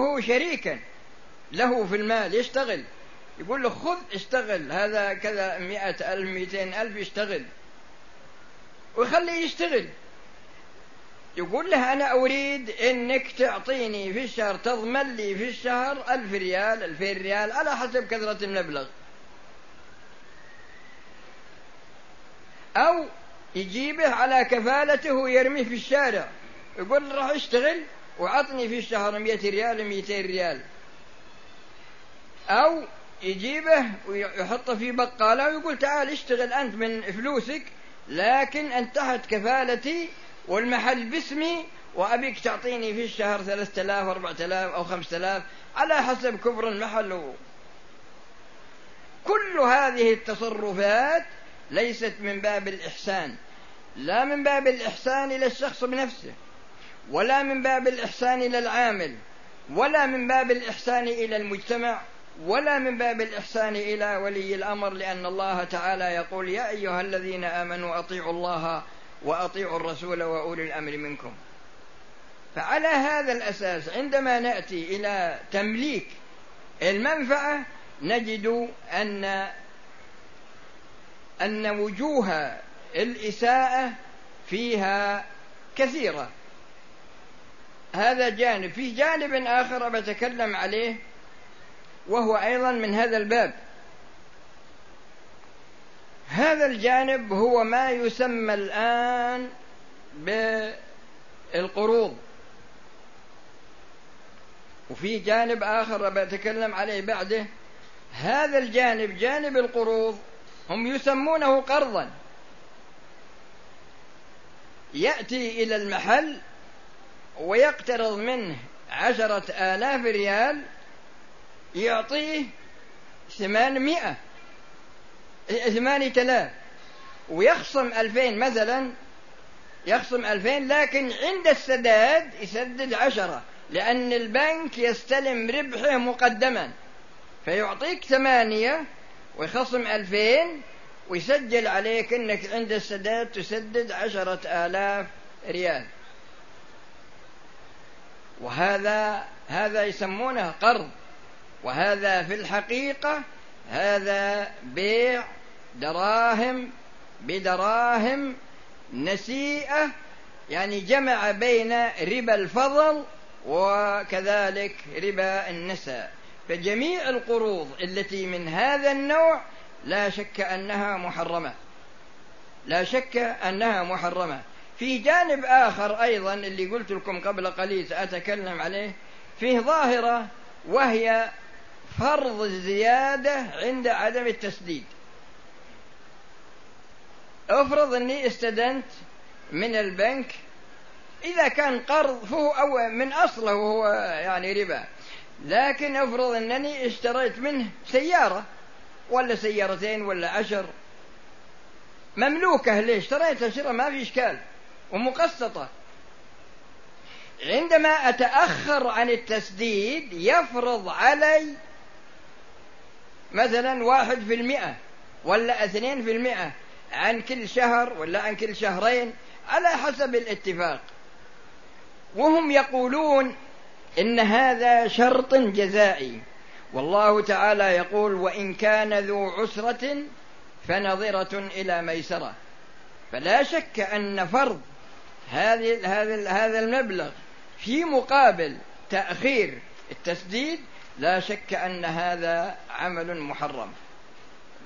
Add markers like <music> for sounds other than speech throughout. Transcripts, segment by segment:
هو شريكا. له في المال يشتغل. يقول له خذ اشتغل. هذا كذا مئة ألف مئتين ألف يشتغل. ويخليه يشتغل. يقول له أنا أريد أنك تعطيني في الشهر تضمن لي في الشهر ألف ريال ألفين ريال على حسب كثرة المبلغ. أو يجيبه على كفالته ويرميه في الشارع. يقول راح اشتغل. وعطني في الشهر مئة ريال مئتين ريال. أو يجيبه ويحطه في بقالة ويقول تعال اشتغل أنت من فلوسك لكن أنت تحت كفالتي والمحل باسمي وأبيك تعطيني في الشهر ثلاثة آلاف أربعة آلاف أو خمسة آلاف على حسب كبر المحل. كل هذه التصرفات ليست من باب الإحسان. لا من باب الإحسان إلى الشخص بنفسه. ولا من باب الإحسان إلى العامل ولا من باب الإحسان إلى المجتمع ولا من باب الإحسان إلى ولي الأمر لأن الله تعالى يقول يا أيها الذين آمنوا أطيعوا الله وأطيعوا الرسول وأولي الأمر منكم. فعلى هذا الأساس عندما نأتي إلى تمليك المنفعة نجد أن أن وجوه الإساءة فيها كثيرة. هذا جانب. في جانب آخر بتكلم عليه وهو أيضا من هذا الباب. هذا الجانب هو ما يسمى الآن بالقروض. وفي جانب آخر بتكلم عليه بعده هذا الجانب جانب القروض هم يسمونه قرضا. يأتي إلى المحل ويقترض منه عشرة آلاف ريال يعطيه ثمانمائة ثمانية آلاف. ويخصم ألفين مثلا يخصم ألفين لكن عند السداد يسدد عشرة لأن البنك يستلم ربحه مقدما. فيعطيك ثمانية ويخصم ألفين ويسجل عليك أنك عند السداد تسدد عشرة آلاف ريال. وهذا هذا يسمونه قرض. وهذا في الحقيقة هذا بيع دراهم بدراهم نسيئة يعني جمع بين ربا الفضل وكذلك ربا النساء. فجميع القروض التي من هذا النوع لا شك أنها محرمة. لا شك أنها محرمة. في جانب آخر أيضا اللي قلت لكم قبل قليل سأتكلم عليه فيه ظاهرة وهي فرض الزياده عند عدم التسديد. افرض إني استدنت من البنك إذا كان قرض فهو أو من أصله هو يعني ربا لكن افرض إنني اشتريت منه سيارة ولا سيارتين ولا عشر مملوكة ليش؟ اشتريتها شراء ما في إشكال. ومقسطة. عندما أتأخر عن التسديد يفرض علي مثلا واحد في المئة ولا اثنين في المئة عن كل شهر ولا عن كل شهرين على حسب الاتفاق. وهم يقولون إن هذا شرط جزائي. والله تعالى يقول وإن كان ذو عسرة فنظرة إلى ميسرة. فلا شك أن فرض هذه هذا هذا المبلغ في مقابل تأخير التسديد لا شك أن هذا عمل محرم.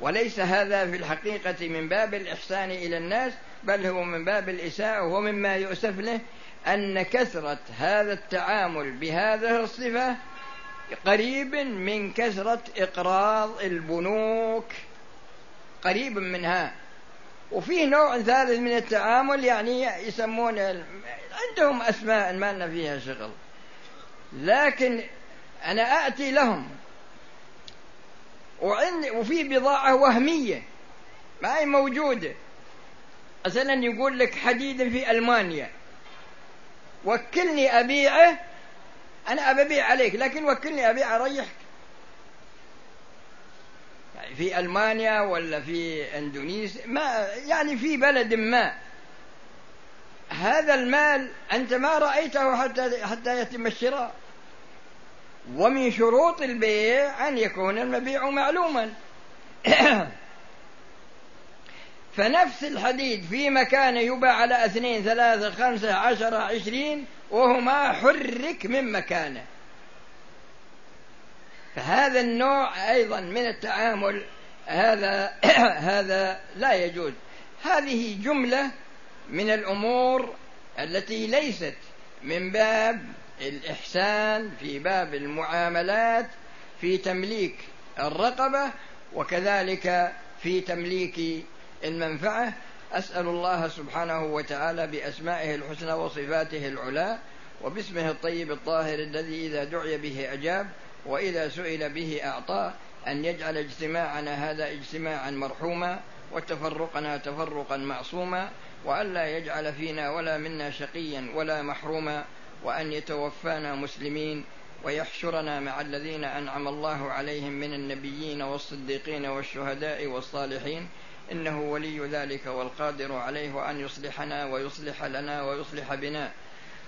وليس هذا في الحقيقة من باب الإحسان إلى الناس بل هو من باب الإساءة ومما يؤسف له أن كثرة هذا التعامل بهذه الصفة قريب من كثرة إقراض البنوك. قريب منها. وفيه نوع ثالث من التعامل يعني يسمون عندهم أسماء ما لنا فيها شغل. لكن أنا آتي لهم. وفي بضاعة وهمية ما هي موجودة. مثلا يقول لك حديد في ألمانيا. وكلني أبيعه أنا أبيع عليك لكن وكلني أبيع أريحك. في ألمانيا ولا في إندونيسيا ما يعني في بلد ما. هذا المال أنت ما رأيته حتى حتى يتم الشراء. ومن شروط البيع أن يكون المبيع معلوما. <coughs> فنفس الحديد في مكان يباع على اثنين ثلاثة خمسة عشرة عشرين وهما حرك من مكانه. فهذا النوع أيضا من التعامل هذا <clears throat> هذا لا يجوز. هذه جملة من الأمور التي ليست من باب الإحسان في باب المعاملات في تمليك الرقبة وكذلك في تمليك المنفعة. أسأل الله سبحانه وتعالى بأسمائه الحسنى وصفاته العلى وباسمه الطيب الطاهر الذي إذا دعي به أجاب. وإذا سئل به أعطاه أن يجعل اجتماعنا هذا اجتماعا مرحوما وتفرقنا تفرقا معصوما وألا يجعل فينا ولا منا شقيا ولا محروما وأن يتوفانا مسلمين ويحشرنا مع الذين أنعم الله عليهم من النبيين والصديقين والشهداء والصالحين إنه ولي ذلك والقادر عليه وأن يصلحنا ويصلح لنا ويصلح بنا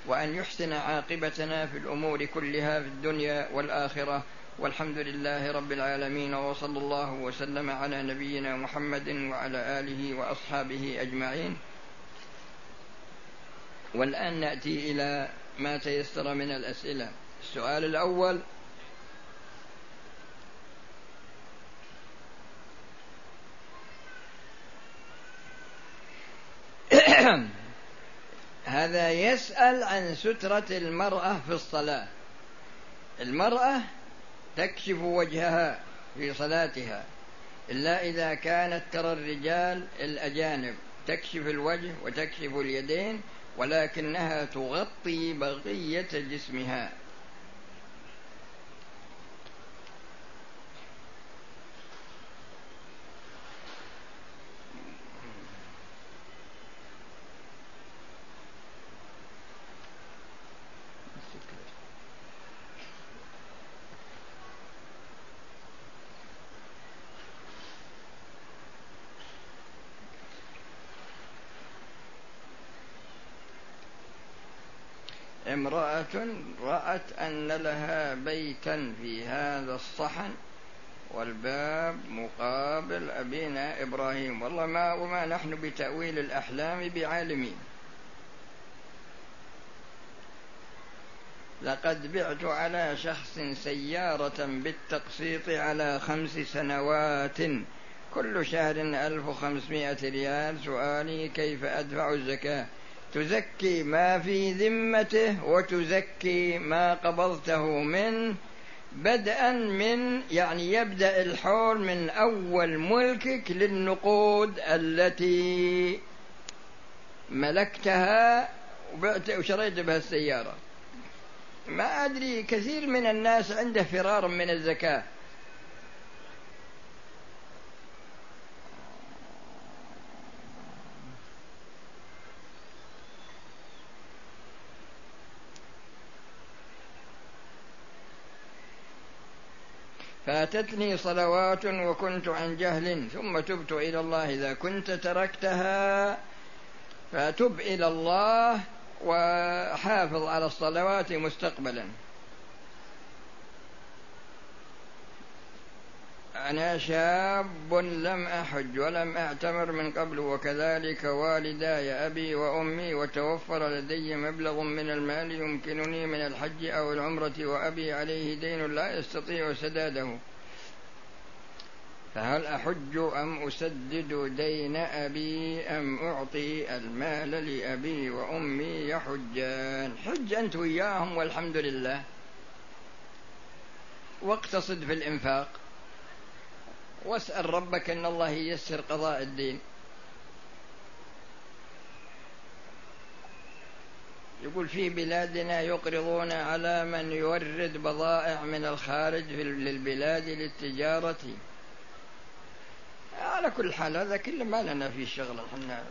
وأن يحسن عاقبتنا في الأمور كلها في الدنيا والآخرة. والحمد لله رب العالمين وصلى الله وسلم على نبينا محمد وعلى آله وأصحابه أجمعين. والآن نأتي إلى ما تيسر من الأسئلة. السؤال الأول <clears throat> هذا يسأل عن سترة المرأة في الصلاة. المرأة تكشف وجهها في صلاتها إلا إذا كانت ترى الرجال الأجانب. تكشف الوجه وتكشف اليدين ولكنها تغطي بقية جسمها. امرأة رأت أن لها بيتا في هذا الصحن والباب مقابل أبينا إبراهيم. والله ما وما نحن بتأويل الأحلام بعالمين. لقد بعت على شخص سيارة بالتقسيط على خمس سنوات. كل شهر ألف وخمسمائة ريال. سؤالي كيف أدفع الزكاة؟ تزكي ما في ذمته وتزكي ما قبضته منه بدءا من يعني يبدأ الحول من أول ملكك للنقود التي ملكتها وبعت وشريت بها السيارة. ما أدري كثير من الناس عنده فرار من الزكاة. فاتتني صلوات وكنت عن جهل ثم تبت إلى الله. إذا كنت تركتها فتب إلى الله وحافظ على الصلوات مستقبلا. أنا شاب لم أحج ولم أعتمر من قبل وكذلك والداي أبي وأمي وتوفر لدي مبلغ من المال يمكنني من الحج أو العمرة وأبي عليه دين لا يستطيع سداده. فهل أحج أم أسدد دين أبي أم أعطي المال لأبي وأمي يحجان؟ حج أنت وياهم والحمد لله. واقتصد في الإنفاق. واسأل ربك أن الله ييسر قضاء الدين. يقول في بلادنا يقرضون على من يورد بضائع من الخارج للبلاد للتجارة. على كل حال هذا كله ما لنا فيه شغل إحنا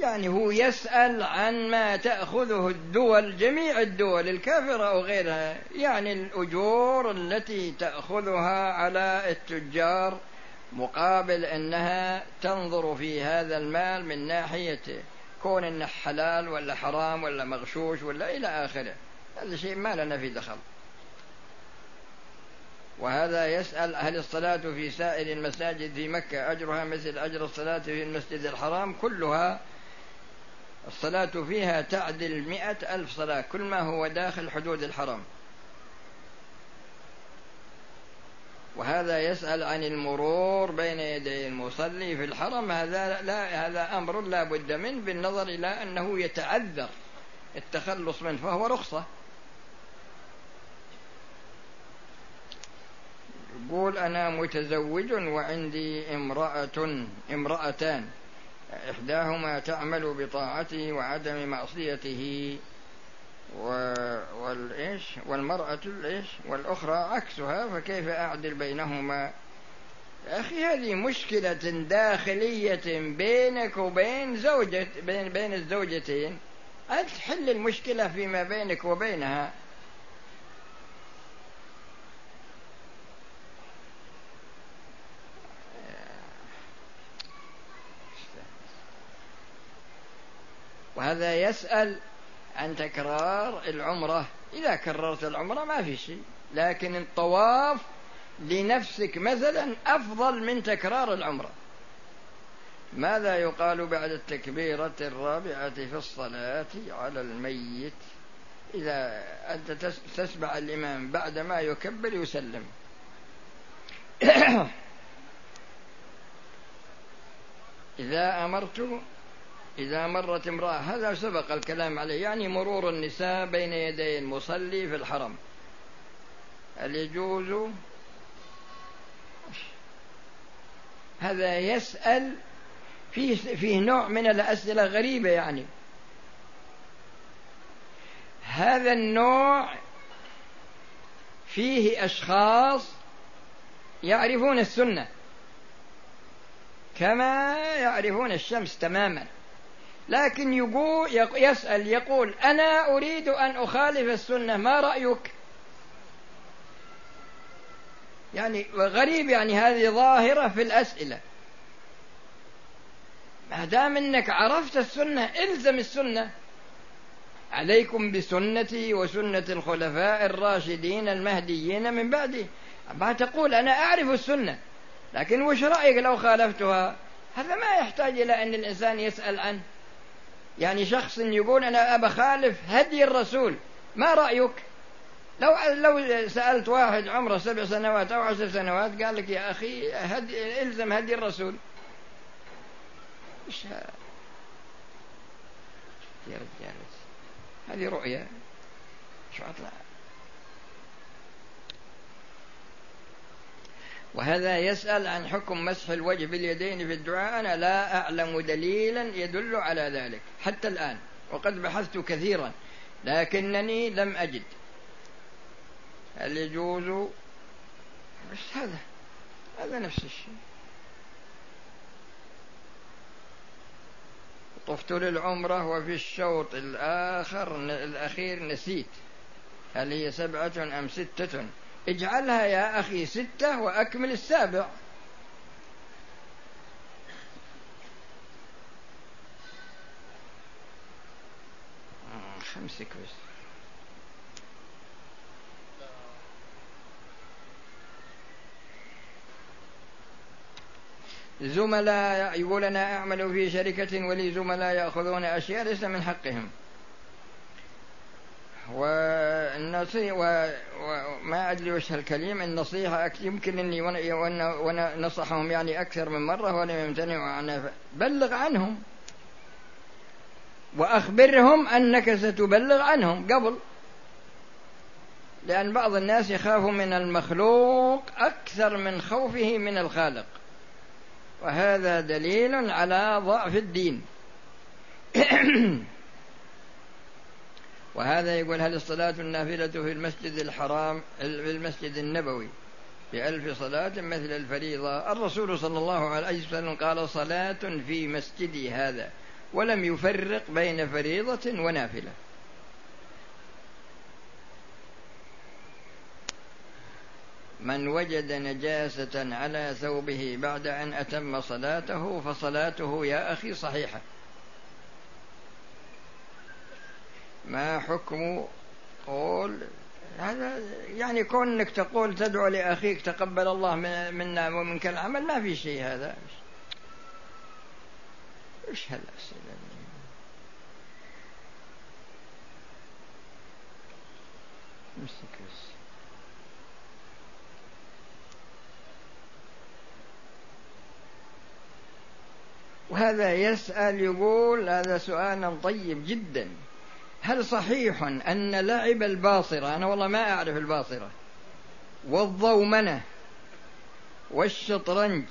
يعني هو يسأل عن ما تأخذه الدول جميع الدول الكافرة أو غيرها يعني الأجور التي تأخذها على التجار مقابل أنها تنظر في هذا المال من ناحية كون أنه حلال ولا حرام ولا مغشوش ولا إلى آخره. هذا شيء ما لنا في دخل. وهذا يسأل هل الصلاة في سائر المساجد في مكة أجرها مثل أجر الصلاة في المسجد الحرام كلها. الصلاة فيها تعدل مئة ألف صلاة كل ما هو داخل حدود الحرم. وهذا يسأل عن المرور بين يدي المصلي في الحرم. هذا لا هذا أمر لا بد منه بالنظر إلى أنه يتعذر التخلص منه فهو رخصة. يقول أنا متزوج وعندي امرأة امرأتان. إحداهما تعمل بطاعته وعدم معصيته. والإيش؟ والمرأة الإيش؟ والأخرى عكسها فكيف أعدل بينهما؟ يا أخي هذه مشكلة داخلية بينك وبين زوجة بين بين الزوجتين. أنت تحل المشكلة فيما بينك وبينها؟ وهذا يسأل عن تكرار العمرة. إذا كررت العمرة ما في شيء لكن الطواف لنفسك مثلا أفضل من تكرار العمرة. ماذا يقال بعد التكبيرة الرابعة في الصلاة على الميت؟ إذا أنت تسمع الإمام بعد ما يكبر يسلم. <coughs> إذا أمرت إذا مرت امرأة هذا سبق الكلام عليه يعني مرور النساء بين يدي المصلي في الحرم. هل يجوز؟ هذا يسأل فيه فيه نوع من الأسئلة غريبة يعني. هذا النوع فيه أشخاص يعرفون السنة كما يعرفون الشمس تماما. لكن يسأل يقول أنا أريد أن أخالف السنة ما رأيك؟ يعني غريب يعني هذه ظاهرة في الأسئلة. ما دام إنك عرفت السنة إلزم السنة. عليكم بسنتي وسنة الخلفاء الراشدين المهديين من بعدي. ما تقول أنا أعرف السنة لكن وش رأيك لو خالفتها؟ هذا ما يحتاج إلى أن الإنسان يسأل عنه. يعني شخص يقول أنا أبى خالف هدي الرسول ما رأيك؟ لو لو سألت واحد عمره سبع سنوات أو عشر سنوات قال لك يا أخي هدي إلزم هدي الرسول. إيش يا رجال هذه رؤيا. شو أطلع؟ وهذا يسأل عن حكم مسح الوجه باليدين في الدعاء. أنا لا أعلم دليلا يدل على ذلك حتى الآن وقد بحثت كثيرا لكنني لم أجد. هل يجوز؟ بس هذا هذا نفس الشيء. طفت للعمرة وفي الشوط الآخر الأخير نسيت. هل هي سبعة أم ستة؟ اجعلها يا أخي ستة وأكمل السابع. آه، خمسة كويس. زملاء يقول أنا أعمل في شركة ولي زملاء يأخذون أشياء ليس من حقهم. والنصيحة وما أدري وش الكلمة النصيحة يمكن أني وأنا نصحهم يعني أكثر من مرة ولم يمتنعوا عنها بلغ عنهم. وأخبرهم أنك ستبلغ عنهم قبل. لأن بعض الناس يخاف من المخلوق أكثر من خوفه من الخالق. وهذا دليل على ضعف الدين. <coughs> وهذا يقول هل الصلاة النافلة في المسجد الحرام في المسجد النبوي؟ بألف صلاة مثل الفريضة. الرسول صلى الله عليه وسلم قال صلاة في مسجدي هذا ولم يفرق بين فريضة ونافلة. من وجد نجاسة على ثوبه بعد أن أتم صلاته فصلاته يا أخي صحيحة. ما حكم تقول هذا يعني كونك تقول تدعو لأخيك تقبل الله منا ومنك العمل ما في شيء هذا. إيش هالأسئلة امسك وهذا يسأل يقول هذا سؤال طيب جدا. هل صحيح أن لعب الباصرة أنا والله ما أعرف الباصرة والضومنة والشطرنج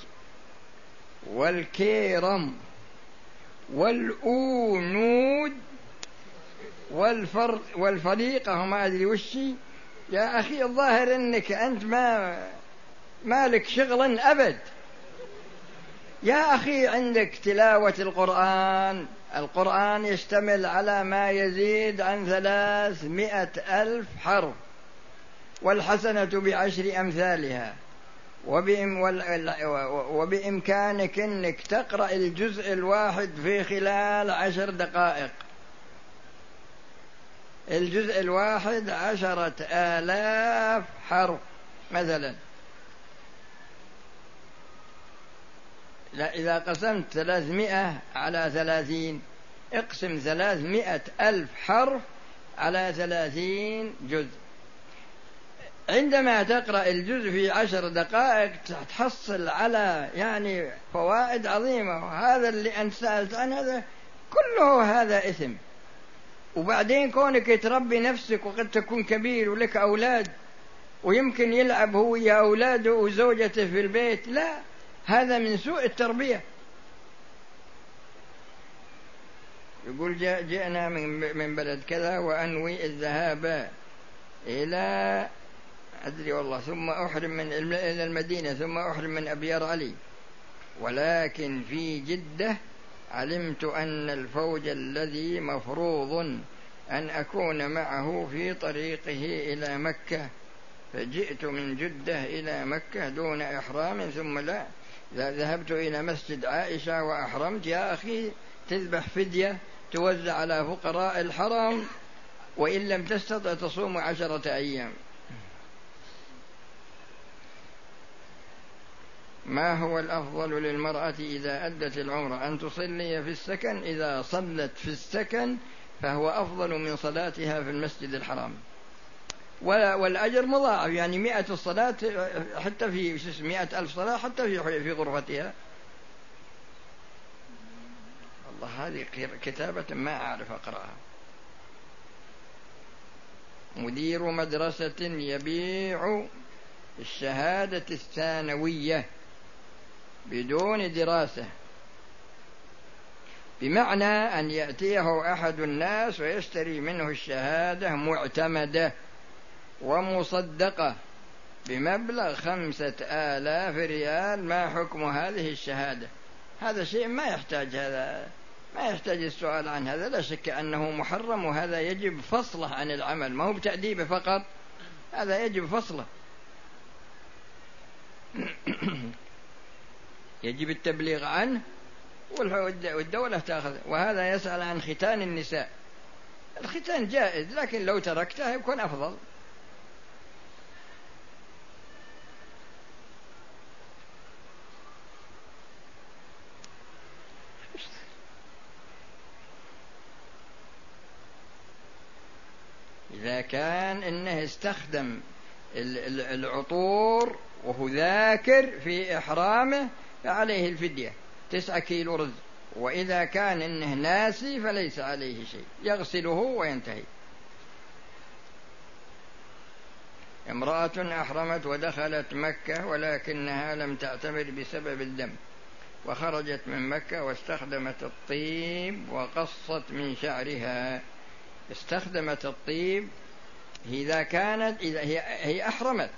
والكيرم والأونود والفر والفريقة ما أدري وشي يا أخي الظاهر أنك أنت ما مالك شغل أبد. يا أخي عندك تلاوة القرآن. القرآن يشتمل على ما يزيد عن ثلاثمائة ألف حرف والحسنة بعشر أمثالها. وبإمكانك أنك تقرأ الجزء الواحد في خلال عشر دقائق. الجزء الواحد عشرة آلاف حرف مثلا. إذا قسمت ثلاثمائة على ثلاثين اقسم ثلاثمائة ألف حرف على ثلاثين جزء. عندما تقرأ الجزء في عشر دقائق تحصل على يعني فوائد عظيمة وهذا اللي أنت سألت عنه هذا كله هذا إثم. وبعدين كونك تربي نفسك وقد تكون كبير ولك أولاد ويمكن يلعب هو يا أولاده وزوجته في البيت لا. هذا من سوء التربية. يقول جئنا من بلد كذا وأنوي الذهاب إلى أدري والله ثم أحرم من إلى المدينة ثم أحرم من أبيار علي. ولكن في جدة علمت أن الفوج الذي مفروض أن أكون معه في طريقه إلى مكة. فجئت من جدة إلى مكة دون إحرام ثم لا. ذهبت إلى مسجد عائشة وأحرمت يا أخي تذبح فدية توزع على فقراء الحرم وإن لم تستطع تصوم عشرة أيام. ما هو الأفضل للمرأة إذا أدت العمرة؟ أن تصلي في السكن إذا صلت في السكن فهو أفضل من صلاتها في المسجد الحرام. والأجر مضاعف. يعني مئة الصلاة حتى في مئة ألف صلاة حتى في في غرفتها. والله هذه كتابة ما أعرف أقرأها. مدير مدرسة يبيع الشهادة الثانوية بدون دراسة. بمعنى أن يأتيه أحد الناس ويشتري منه الشهادة معتمدة. ومصدقة بمبلغ خمسة آلاف ريال ما حكم هذه الشهادة؟ هذا شيء ما يحتاج هذا ما يحتاج السؤال عن هذا. لا شك أنه محرم وهذا يجب فصله عن العمل. ما هو بتأديبه فقط هذا يجب فصله. <coughs> يجب التبليغ عنه والدولة تأخذ. وهذا يسأل عن ختان النساء. الختان جائز لكن لو تركته يكون أفضل. إذا كان إنه استخدم العطور وهو ذاكر في إحرامه فعليه الفدية تسعة كيلو رز. وإذا كان إنه ناسي فليس عليه شيء يغسله وينتهي. امرأة أحرمت ودخلت مكة ولكنها لم تعتمر بسبب الدم وخرجت من مكة واستخدمت الطيب وقصت من شعرها. استخدمت الطيب إذا كانت إذا هي, هي أحرمت.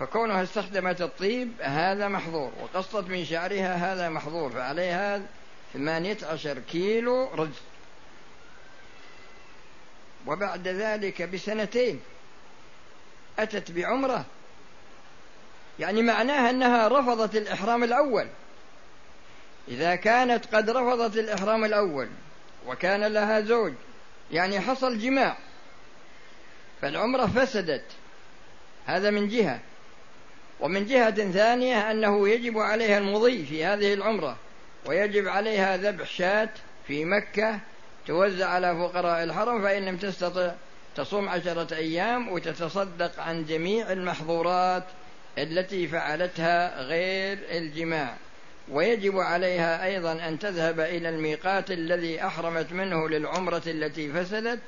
فكونها استخدمت الطيب هذا محظور وقصت من شعرها هذا محظور فعليها ثمانية عشر كيلو رز. وبعد ذلك بسنتين أتت بعمرة. يعني معناها أنها رفضت الإحرام الأول. إذا كانت قد رفضت الإحرام الأول وكان لها زوج يعني حصل جماع. فالعمرة فسدت. هذا من جهة. ومن جهة ثانية أنه يجب عليها المضي في هذه العمرة ويجب عليها ذبح شاة في مكة توزع على فقراء الحرم فإن لم تستطع تصوم عشرة أيام وتتصدق عن جميع المحظورات التي فعلتها غير الجماع. ويجب عليها أيضا أن تذهب إلى الميقات الذي أحرمت منه للعمرة التي فسدت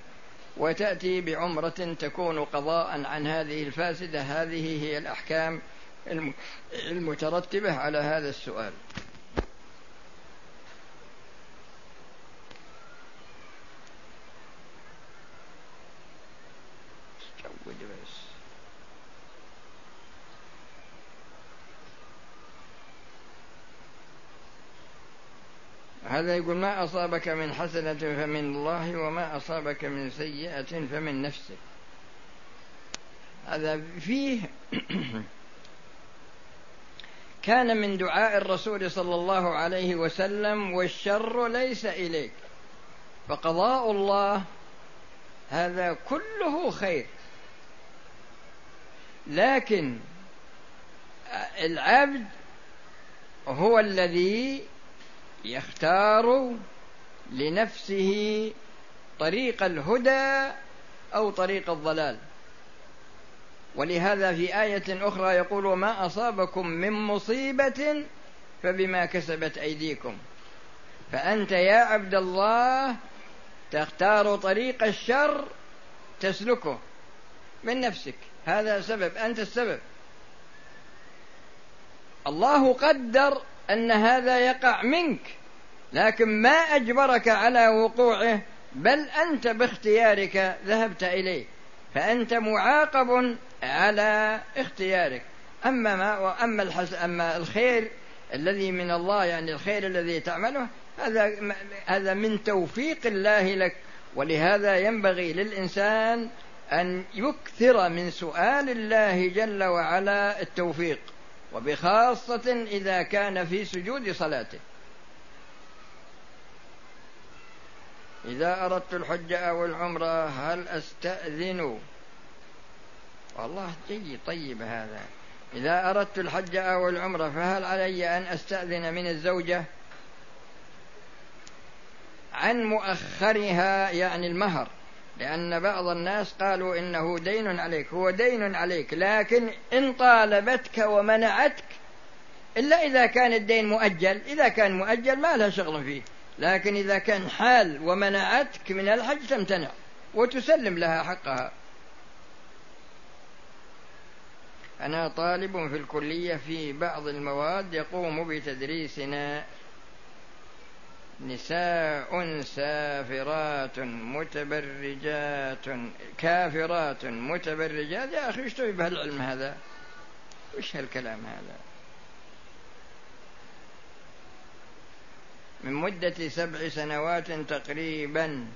وتأتي بعمرة تكون قضاء عن هذه الفاسدة. هذه هي الأحكام المترتبة على هذا السؤال. هذا يقول ما أصابك من حسنة فمن الله وما أصابك من سيئة فمن نفسك. هذا فيه <clears throat> كان من دعاء الرسول صلى الله عليه وسلم والشر ليس إليك. فقضاء الله هذا كله خير. لكن العبد هو الذي يختار لنفسه طريق الهدى أو طريق الضلال. ولهذا في آية أخرى يقول وما أصابكم من مصيبة فبما كسبت أيديكم. فأنت يا عبد الله تختار طريق الشر تسلكه من نفسك. هذا سبب أنت السبب. الله قدر أن هذا يقع منك لكن ما أجبرك على وقوعه بل أنت باختيارك ذهبت إليه فأنت معاقب على اختيارك. أما ما وأما الحس أما الخير الذي من الله يعني الخير الذي تعمله هذا هذا من توفيق الله لك. ولهذا ينبغي للإنسان أن يكثر من سؤال الله جل وعلا التوفيق. وبخاصة إذا كان في سجود صلاته. إذا أردت الحج أو العمرة هل أستأذن؟ والله جيد طيب هذا. إذا أردت الحج أو العمرة فهل علي أن أستأذن من الزوجة؟ عن مؤخرها يعني المهر. لأن بعض الناس قالوا إنه دين عليك هو دين عليك لكن إن طالبتك ومنعتك إلا إذا كان الدين مؤجل إذا كان مؤجل ما لها شغل فيه لكن إذا كان حال ومنعتك من الحج تمتنع وتسلم لها حقها. أنا طالب في الكلية في بعض المواد يقوم بتدريسنا. نساء سافرات متبرجات كافرات متبرجات. يا أخي إيش تبي بهالعلم هذا؟ وش هالكلام هذا؟ من مدة سبع سنوات تقريبا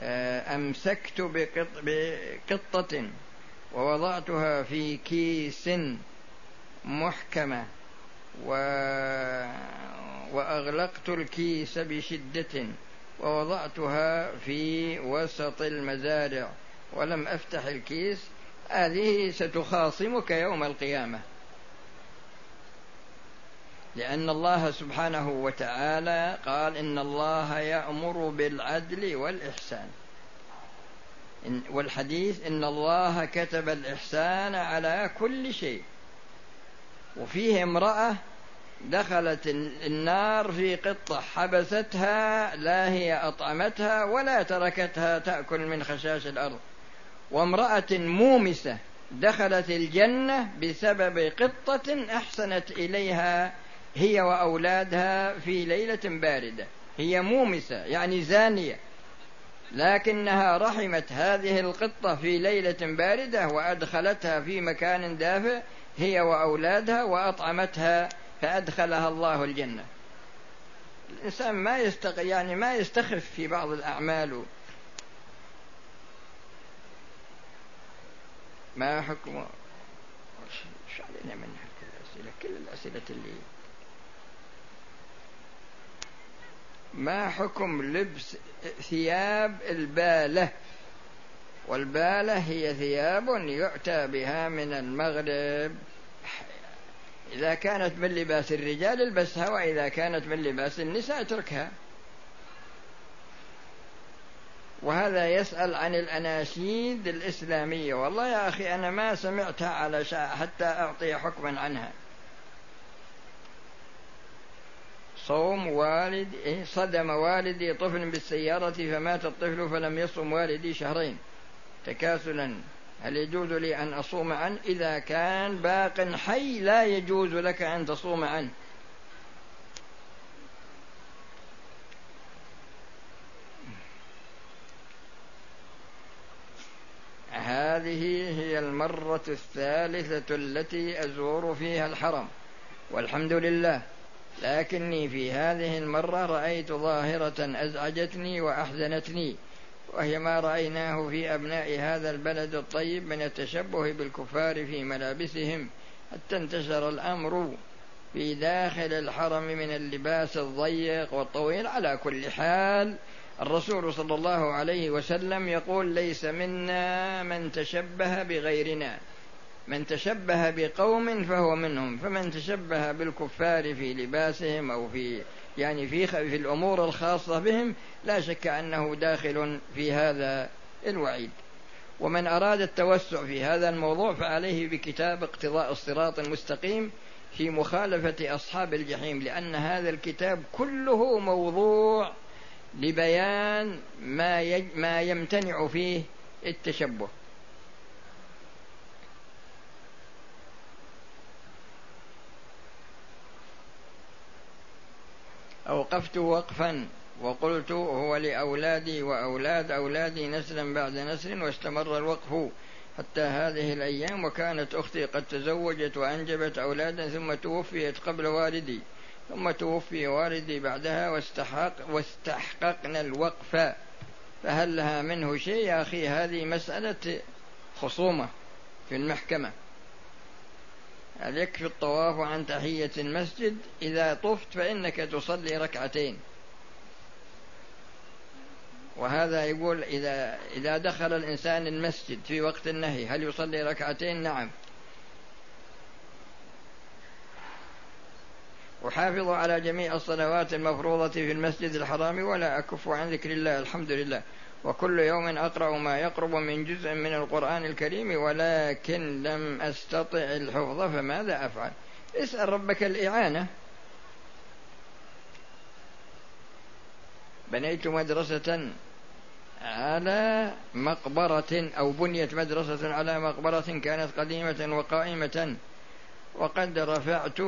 آه، أمسكت بقط بقطة ووضعتها في كيس محكمة و وأغلقت الكيس بشدة ووضعتها في وسط المزارع ولم أفتح الكيس هذه ستخاصمك يوم القيامة. لأن الله سبحانه وتعالى قال إن الله يأمر بالعدل والإحسان. والحديث إن الله كتب الإحسان على كل شيء. وفيه امرأة دخلت النار في قطة حبستها لا هي أطعمتها ولا تركتها تأكل من خشاش الأرض. وامرأة مومسة دخلت الجنة بسبب قطة أحسنت إليها هي وأولادها في ليلة باردة. هي مومسة يعني زانية. لكنها رحمت هذه القطة في ليلة باردة وأدخلتها في مكان دافئ هي وأولادها وأطعمتها فأدخلها الله الجنة. الإنسان ما يستق يعني ما يستخف في بعض الأعمال. ما حكم؟ إيش علينا من الأسئلة كل الأسئلة اللي ما حكم لبس ثياب البالة؟ والبالة هي ثياب يؤتى بها من المغرب. إذا كانت من لباس الرجال البسها وإذا كانت من لباس النساء اتركها. وهذا يسأل عن الأناشيد الإسلامية. والله يا أخي أنا ما سمعتها على حتى أعطي حكما عنها. صوم والد إيه صدم والدي طفل بالسيارة فمات الطفل فلم يصم والدي شهرين تكاسلا. هل يجوز لي أن أصوم عنه إذا كان باق حي لا يجوز لك أن تصوم عنه هذه هي المرة الثالثة التي أزور فيها الحرم والحمد لله. لكني في هذه المرة رأيت ظاهرة أزعجتني وأحزنتني. وهي ما رأيناه في أبناء هذا البلد الطيب من التشبه بالكفار في ملابسهم حتى انتشر الأمر في داخل الحرم من اللباس الضيق والطويل. على كل حال الرسول صلى الله عليه وسلم يقول ليس منا من تشبه بغيرنا من تشبه بقوم فهو منهم فمن تشبه بالكفار في لباسهم أو في يعني في في الأمور الخاصة بهم لا شك أنه داخل في هذا الوعيد. ومن أراد التوسع في هذا الموضوع فعليه بكتاب اقتضاء الصراط المستقيم في مخالفة أصحاب الجحيم لأن هذا الكتاب كله موضوع لبيان ما ما يمتنع فيه التشبه. أوقفت وقفا وقلت هو لأولادي وأولاد أولادي نسلا بعد نسل واستمر الوقف حتى هذه الأيام وكانت أختي قد تزوجت وأنجبت أولادا ثم توفيت قبل والدي. ثم توفي والدي بعدها واستحق واستحققنا الوقف. فهل لها منه شيء يا أخي؟ هذه مسألة خصومة في المحكمة. يكفي الطواف عن تحية المسجد إذا طفت فإنك تصلي ركعتين. وهذا يقول إذا إذا دخل الإنسان المسجد في وقت النهي هل يصلي ركعتين؟ نعم. أحافظ على جميع الصلوات المفروضة في المسجد الحرام ولا أكف عن ذكر الله الحمد لله. وكل يوم أقرأ ما يقرب من جزء من القرآن الكريم ولكن لم أستطع الحفظ فماذا أفعل؟ اسأل ربك الإعانة. بنيت مدرسة على مقبرة أو بنيت مدرسة على مقبرة كانت قديمة وقائمة. وقد رفعت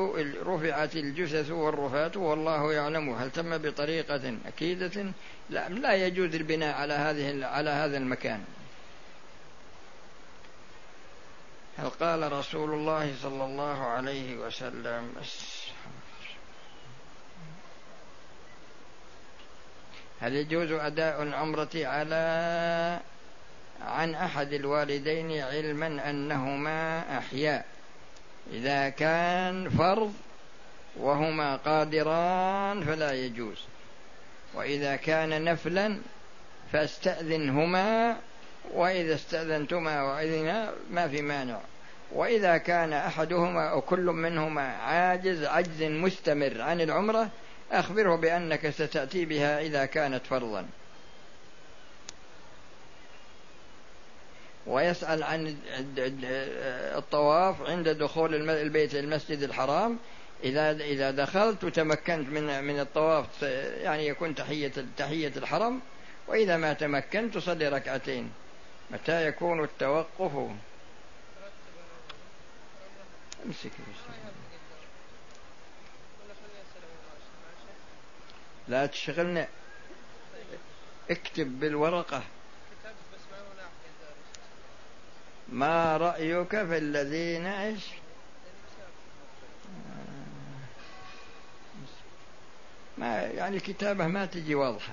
رفعت الجثث والرفات والله يعلم هل تم بطريقة أكيدة. لا لا يجوز البناء على هذه على هذا المكان. هل قال رسول الله صلى الله عليه وسلم؟ هل يجوز أداء العمرة على عن أحد الوالدين علما أنهما أحياء؟ إذا كان فرض وهما قادران فلا يجوز. وإذا كان نفلا فاستأذنهما وإذا استأذنتما وإذنا ما في مانع. وإذا كان أحدهما أو كل منهما عاجز عجز مستمر عن العمرة أخبره بأنك ستأتي بها إذا كانت فرضا. ويسأل عن الطواف عند دخول البيت المسجد الحرام. إذا إذا دخلت وتمكنت من من الطواف يعني يكون تحية تحية الحرم. وإذا ما تمكنت تصلي ركعتين. متى يكون التوقف؟ أمسك لا تشغلنا. اكتب بالورقة. ما رأيك في الذين إيش؟ ما يعني كتابه ما تجي واضحة.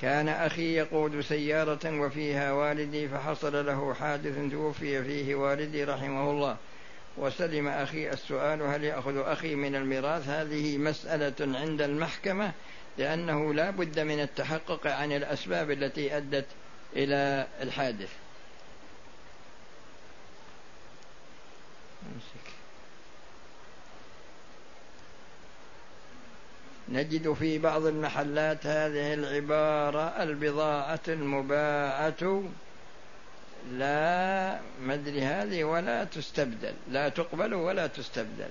كان أخي يقود سيارة وفيها والدي فحصل له حادث توفي فيه والدي رحمه الله. وسلم أخي السؤال هل يأخذ أخي من الميراث؟ هذه مسألة عند المحكمة لأنه لا بد من التحقق عن الأسباب التي أدت إلى الحادث. نجد في بعض المحلات هذه العبارة البضاعة المباعة. لا مدري هذه ولا تستبدل. لا تقبل ولا تستبدل.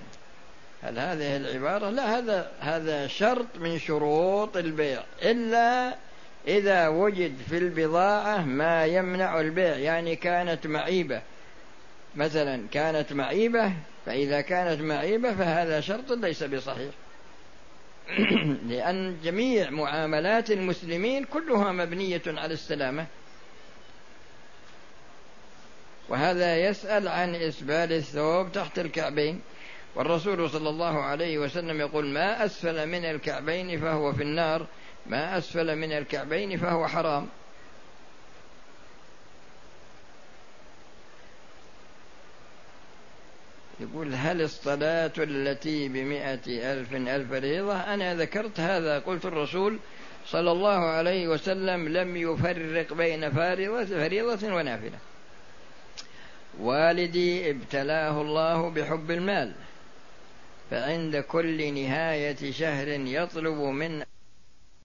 هل هذه العبارة؟ لا هذا هذا شرط من شروط البيع. إلا إذا وجد في البضاعة ما يمنع البيع يعني كانت معيبة. مثلا كانت معيبة فإذا كانت معيبة فهذا شرط ليس بصحيح. <clears throat> لأن جميع معاملات المسلمين كلها مبنية على السلامة. وهذا يسأل عن إسبال الثوب تحت الكعبين. والرسول صلى الله عليه وسلم يقول ما أسفل من الكعبين فهو في النار ما أسفل من الكعبين فهو حرام. يقول هل الصلاة التي بمئة ألف ألف ريضة؟ أنا ذكرت هذا قلت الرسول صلى الله عليه وسلم لم يفرق بين فارضة فريضة ونافلة. والدي ابتلاه الله بحب المال فعند كل نهاية شهر يطلب من